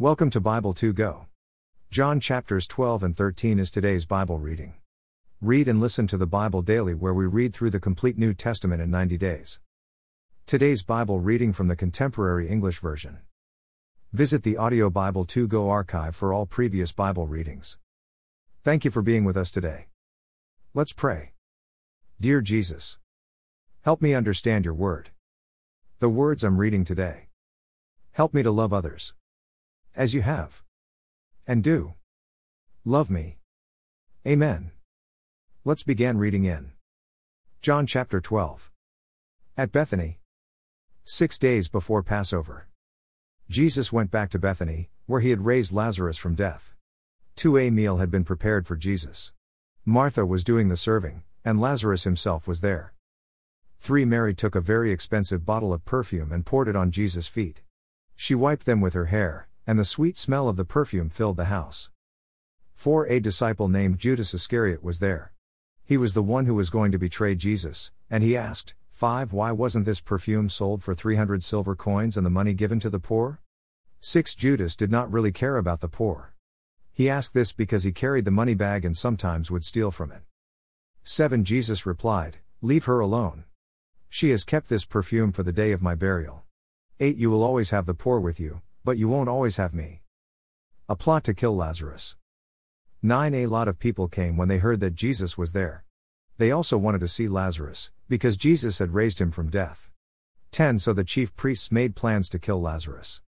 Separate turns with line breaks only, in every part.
Welcome to Bible 2 Go. John chapters 12 and 13 is today's Bible reading. Read and listen to the Bible daily, where we read through the complete New Testament in 90 days. Today's Bible reading from the Contemporary English Version. Visit the Audio Bible 2 Go archive for all previous Bible readings. Thank you for being with us today. Let's pray. Dear Jesus, help me understand your word. The words I'm reading today. Help me to love others. As you have. And do. Love me. Amen. Let's begin reading in John chapter 12. At Bethany. Six days before Passover. Jesus went back to Bethany, where he had raised Lazarus from death. 2A meal had been prepared for Jesus. Martha was doing the serving, and Lazarus himself was there. 3 Mary took a very expensive bottle of perfume and poured it on Jesus' feet. She wiped them with her hair, and the sweet smell of the perfume filled the house. 4 A disciple named Judas Iscariot was there. He was the one who was going to betray Jesus, and he asked, 5 Why wasn't this perfume sold for 300 silver coins and the money given to the poor? 6 Judas did not really care about the poor. He asked this because he carried the money bag and sometimes would steal from it. 7 Jesus replied, Leave her alone. She has kept this perfume for the day of my burial. 8 You will always have the poor with you, but you won't always have me. A plot to kill Lazarus. 9 A lot of people came when they heard that Jesus was there. They also wanted to see Lazarus, because Jesus had raised him from death. 10 So the chief priests made plans to kill Lazarus.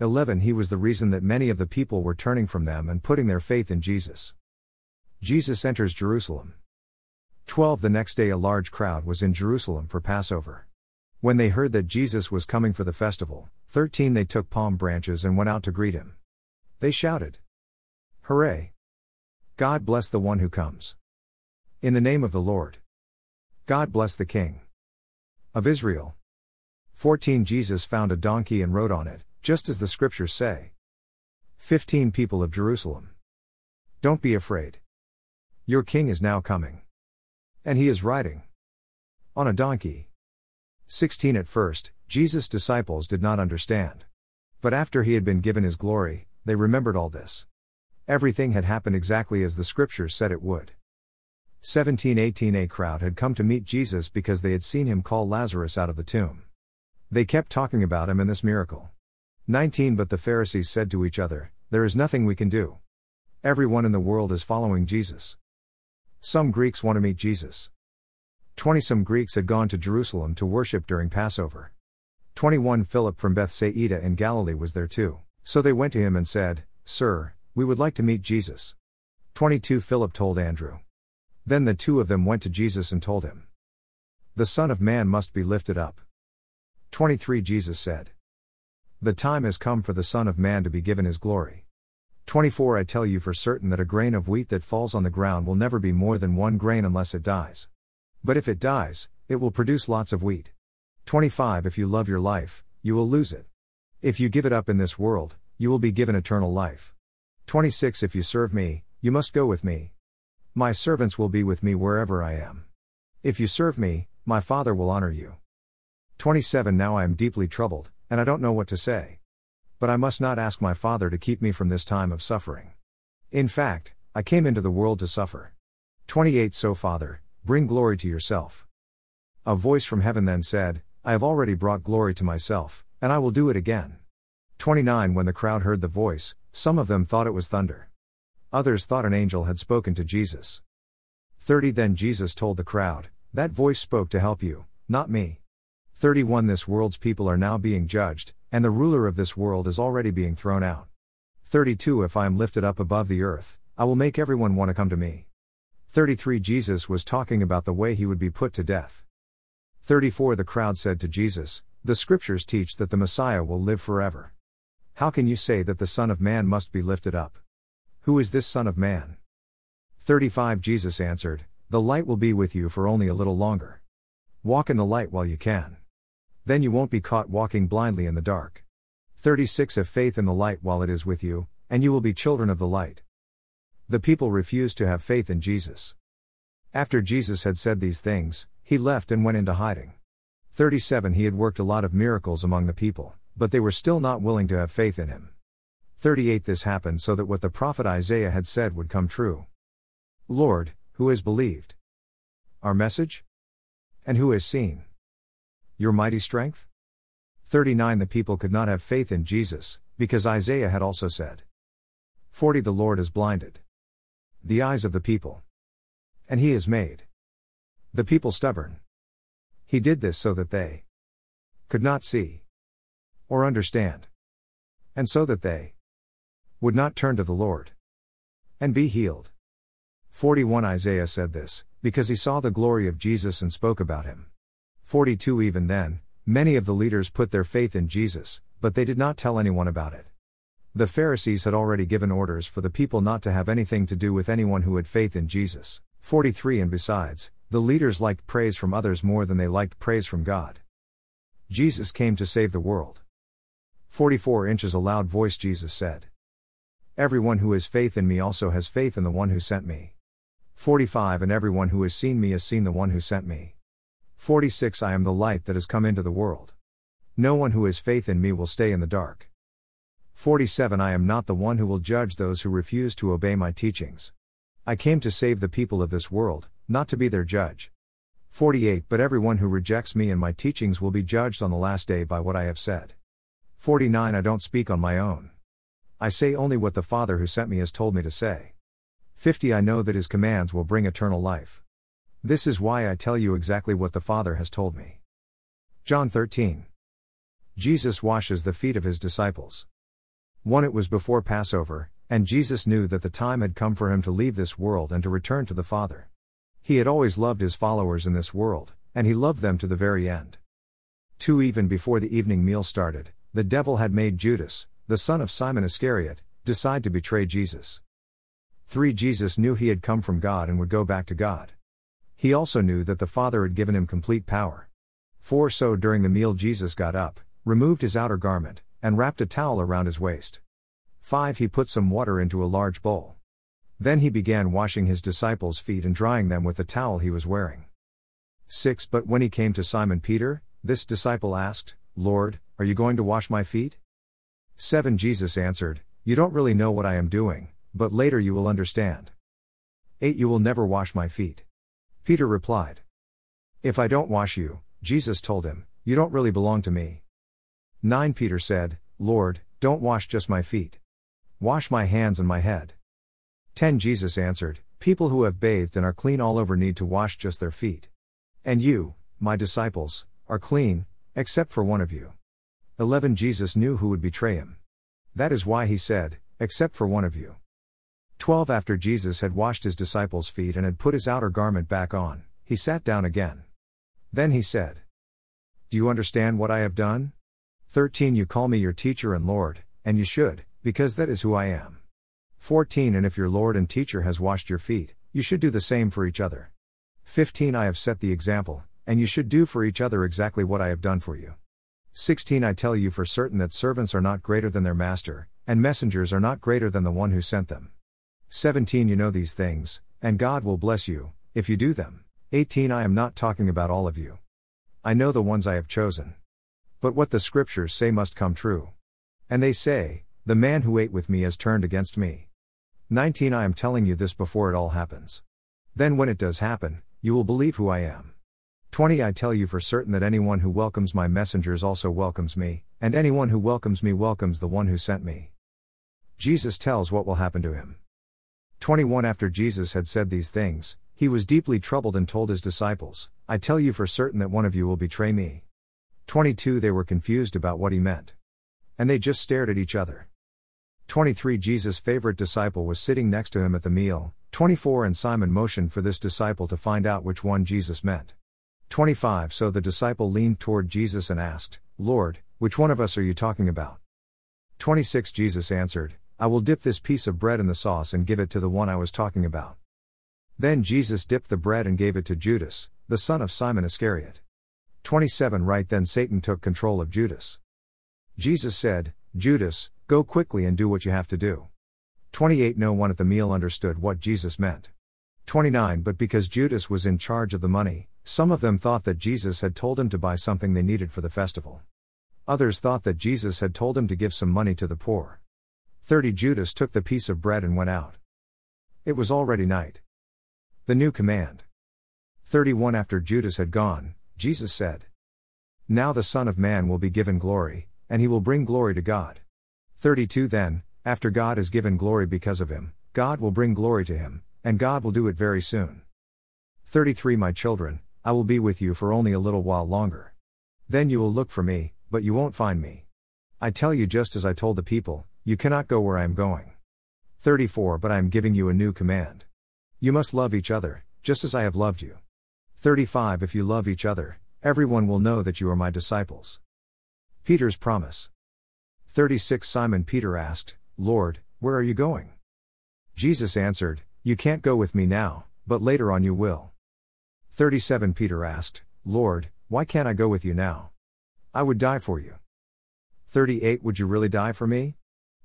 11 He was the reason that many of the people were turning from them and putting their faith in Jesus. Jesus enters Jerusalem. 12 The next day a large crowd was in Jerusalem for Passover. When they heard that Jesus was coming for the festival, 13 they took palm branches and went out to greet him. They shouted, Hooray! God bless the one who comes. In the name of the Lord. God bless the King of Israel. 14 Jesus found a donkey and rode on it, just as the scriptures say. 15 People of Jerusalem. Don't be afraid. Your king is now coming. And he is riding on a donkey. 16 At first, Jesus' disciples did not understand. But after he had been given his glory, they remembered all this. Everything had happened exactly as the scriptures said it would. 1718 A crowd had come to meet Jesus because they had seen him call Lazarus out of the tomb. They kept talking about him and this miracle. 19 But the Pharisees said to each other, There is nothing we can do. Everyone in the world is following Jesus. Some Greeks want to meet Jesus. 20 Some Greeks had gone to Jerusalem to worship during Passover. 21 Philip from Bethsaida in Galilee was there too. So they went to him and said, Sir, we would like to meet Jesus. 22 Philip told Andrew. Then the two of them went to Jesus and told him, The Son of Man must be lifted up. 23 Jesus said, The time has come for the Son of Man to be given his glory. 24 I tell you for certain that a grain of wheat that falls on the ground will never be more than one grain unless it dies. But if it dies, it will produce lots of wheat. 25 If you love your life, you will lose it. If you give it up in this world, you will be given eternal life. 26 If you serve me, you must go with me. My servants will be with me wherever I am. If you serve me, my Father will honor you. 27 Now I am deeply troubled, and I don't know what to say. But I must not ask my Father to keep me from this time of suffering. In fact, I came into the world to suffer. 28 So, Father, Bring glory to yourself. A voice from heaven then said, I have already brought glory to myself, and I will do it again. 29 When the crowd heard the voice, some of them thought it was thunder. Others thought an angel had spoken to Jesus. 30 Then Jesus told the crowd, That voice spoke to help you, not me. 31 This world's people are now being judged, and the ruler of this world is already being thrown out. 32 If I am lifted up above the earth, I will make everyone want to come to me. 33 Jesus was talking about the way he would be put to death. 34 The crowd said to Jesus, The scriptures teach that the Messiah will live forever. How can you say that the Son of Man must be lifted up? Who is this Son of Man? 35 Jesus answered, The light will be with you for only a little longer. Walk in the light while you can. Then you won't be caught walking blindly in the dark. 36 Have faith in the light while it is with you, and you will be children of the light. The people refused to have faith in Jesus. After Jesus had said these things, he left and went into hiding. 37 He had worked a lot of miracles among the people, but they were still not willing to have faith in him. 38 This happened so that what the prophet Isaiah had said would come true. Lord, who has believed? Our message? And who has seen? Your mighty strength? 39 The people could not have faith in Jesus, because Isaiah had also said, 40 The Lord is blinded. The eyes of the people. And he is made. The people stubborn. He did this so that they could not see or understand. And so that they would not turn to the Lord and be healed. 41 Isaiah said this, because he saw the glory of Jesus and spoke about him. 42 Even then, many of the leaders put their faith in Jesus, but they did not tell anyone about it. The Pharisees had already given orders for the people not to have anything to do with anyone who had faith in Jesus. 43 And besides, the leaders liked praise from others more than they liked praise from God. Jesus came to save the world. 44 inches a loud voice Jesus said. Everyone who has faith in me also has faith in the one who sent me. 45 And everyone who has seen me has seen the one who sent me. 46 I am the light that has come into the world. No one who has faith in me will stay in the dark. 47 I am not the one who will judge those who refuse to obey my teachings. I came to save the people of this world, not to be their judge. 48 But everyone who rejects me and my teachings will be judged on the last day by what I have said. 49 I don't speak on my own. I say only what the Father who sent me has told me to say. 50 I know that his commands will bring eternal life. This is why I tell you exactly what the Father has told me. John 13. Jesus washes the feet of his disciples. 1 It was before Passover, and Jesus knew that the time had come for him to leave this world and to return to the Father. He had always loved his followers in this world, and he loved them to the very end. 2 Even before the evening meal started, the devil had made Judas, the son of Simon Iscariot, decide to betray Jesus. 3. Jesus knew he had come from God and would go back to God. He also knew that the Father had given him complete power. 4. So during the meal, Jesus got up, removed his outer garment, and wrapped a towel around his waist. 5. He put some water into a large bowl. Then he began washing his disciples' feet and drying them with the towel he was wearing. 6. But when he came to Simon Peter, this disciple asked, Lord, are you going to wash my feet? 7 Jesus answered, You don't really know what I am doing, but later you will understand. 8 You will never wash my feet. Peter replied, If I don't wash you, Jesus told him, you don't really belong to me. 9 Peter said, Lord, don't wash just my feet. Wash my hands and my head. 10 Jesus answered, People who have bathed and are clean all over need to wash just their feet. And you, my disciples, are clean, except for one of you. 11 Jesus knew who would betray him. That is why he said, Except for one of you. 12 After Jesus had washed his disciples' feet and had put his outer garment back on, he sat down again. Then he said, Do you understand what I have done? 13 You call me your teacher and Lord, and you should, because that is who I am. 14 And if your Lord and teacher has washed your feet, you should do the same for each other. 15 I have set the example, and you should do for each other exactly what I have done for you. 16 I tell you for certain that servants are not greater than their master, and messengers are not greater than the one who sent them. 17 You know these things, and God will bless you, if you do them. 18 I am not talking about all of you. I know the ones I have chosen. But what the scriptures say must come true. And they say, The man who ate with me has turned against me. 19 I am telling you this before it all happens. Then when it does happen, you will believe who I am. 20 I tell you for certain that anyone who welcomes my messengers also welcomes me, and anyone who welcomes me welcomes the one who sent me. Jesus tells what will happen to him. 21 After Jesus had said these things, he was deeply troubled and told his disciples, I tell you for certain that one of you will betray me. 22 They were confused about what he meant. And they just stared at each other. 23 Jesus' favorite disciple was sitting next to him at the meal. 24 And Simon motioned for this disciple to find out which one Jesus meant. 25 So the disciple leaned toward Jesus and asked, Lord, which one of us are you talking about? 26 Jesus answered, I will dip this piece of bread in the sauce and give it to the one I was talking about. Then Jesus dipped the bread and gave it to Judas, the son of Simon Iscariot. 27 Right then Satan took control of Judas. Jesus said, Judas, go quickly and do what you have to do. 28 No one at the meal understood what Jesus meant. 29 But because Judas was in charge of the money, some of them thought that Jesus had told him to buy something they needed for the festival. Others thought that Jesus had told him to give some money to the poor. 30 Judas took the piece of bread and went out. It was already night. The new command. 31 After Judas had gone, Jesus said, Now the Son of Man will be given glory, and he will bring glory to God. 32 Then, after God is given glory because of him, God will bring glory to him, and God will do it very soon. 33 My children, I will be with you for only a little while longer. Then you will look for me, but you won't find me. I tell you just as I told the people, you cannot go where I am going. 34 But I am giving you a new command. You must love each other, just as I have loved you. 35 If you love each other, everyone will know that you are my disciples. Peter's promise. 36 Simon Peter asked, Lord, where are you going? Jesus answered, You can't go with me now, but later on you will. 37 Peter asked, Lord, why can't I go with you now? I would die for you. 38 Would you really die for me?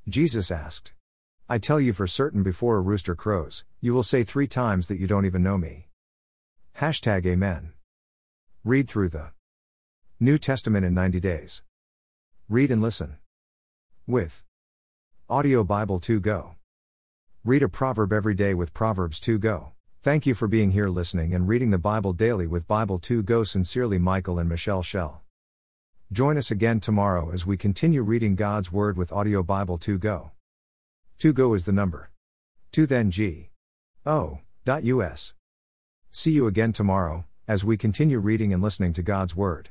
Jesus asked. I tell you for certain before a rooster crows, you will say three times that you don't even know me. Hashtag Amen. Read through the New Testament in 90 days. Read and listen. With Audio Bible 2 Go. Read a proverb every day with Proverbs 2 Go. Thank you for being here listening and reading the Bible daily with Bible 2 Go. Sincerely, Michael and Michelle Shell. Join us again tomorrow as we continue reading God's Word with Audio Bible 2 Go. 2 Go is the number. 2 then G. O. Dot Us. See you again tomorrow, as we continue reading and listening to God's Word.